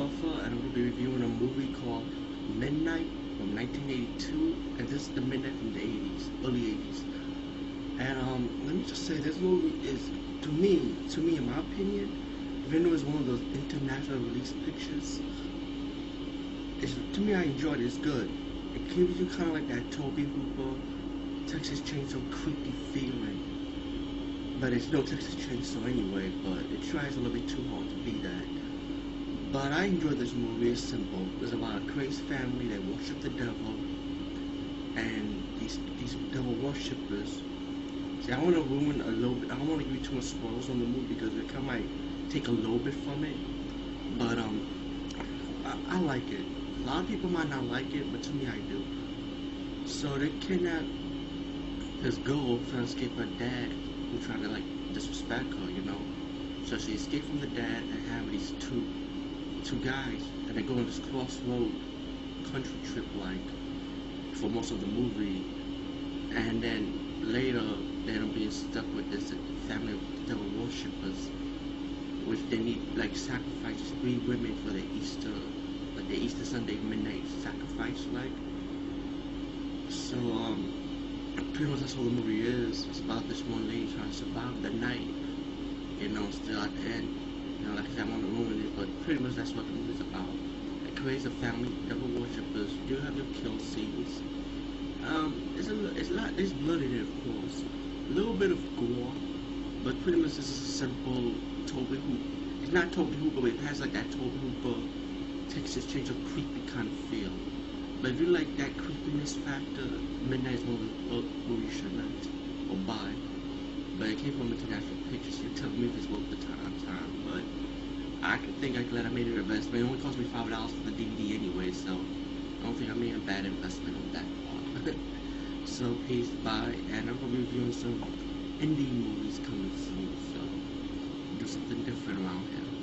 And I'm going to be reviewing a movie called Midnight from 1982, and this is the Midnight from the 80s, early 80s. And um, let me just say, this movie is, to me, to me, in my opinion, even though it's one of those international release pictures, it's, to me, I enjoyed it. It's good. It gives you kind of like that Tobe Hooper, Texas Chainsaw creepy feeling. But it's no Texas Chainsaw anyway, but it tries a little bit too hard to be that. But I enjoyed this movie. It's simple. It's about a crazy family that worship the devil, and these these devil worshippers. See, I want to ruin a little bit. I don't want to give you too much spoilers on the movie because it kind of might take a little bit from it. But um, I, I like it. A lot of people might not like it, but to me, I do. So they kidnap this girl trying to escape her dad, who trying to like disrespect her, you know. So she escaped from the dad and have these two two guys, and they go on this crossroad country trip like for most of the movie, and then later they end up being stuck with this family of devil worshippers, which they need like sacrifice three women for the Easter, like the Easter Sunday midnight sacrifice, like. So um, pretty much that's all the movie is. It's about this one lady trying to survive the night, you know, still at the end. You know, like I said, I want to ruin it, but pretty much that's what the movie's about. It creates a family, devil worshippers. You have your kill scenes. Um, it's a, it's not, it's bloody of course. A little bit of gore, but pretty much this is a simple Tobe Hooper. It's not Tobe Hooper, but it has like that Tobe Hooper, Texas Chainsaw creepy kind of feel. But if you like that creepiness factor, Midnight's movie, of the movies you should not or buy. But it came from International Pictures. You tell me if it's worth the time, time. But think I'm glad I made an investment. It only cost me five dollars for the DVD anyway, so I don't think I made a bad investment on that part. so please buy, and I'm gonna be reviewing some indie movies coming soon. So do something different around here.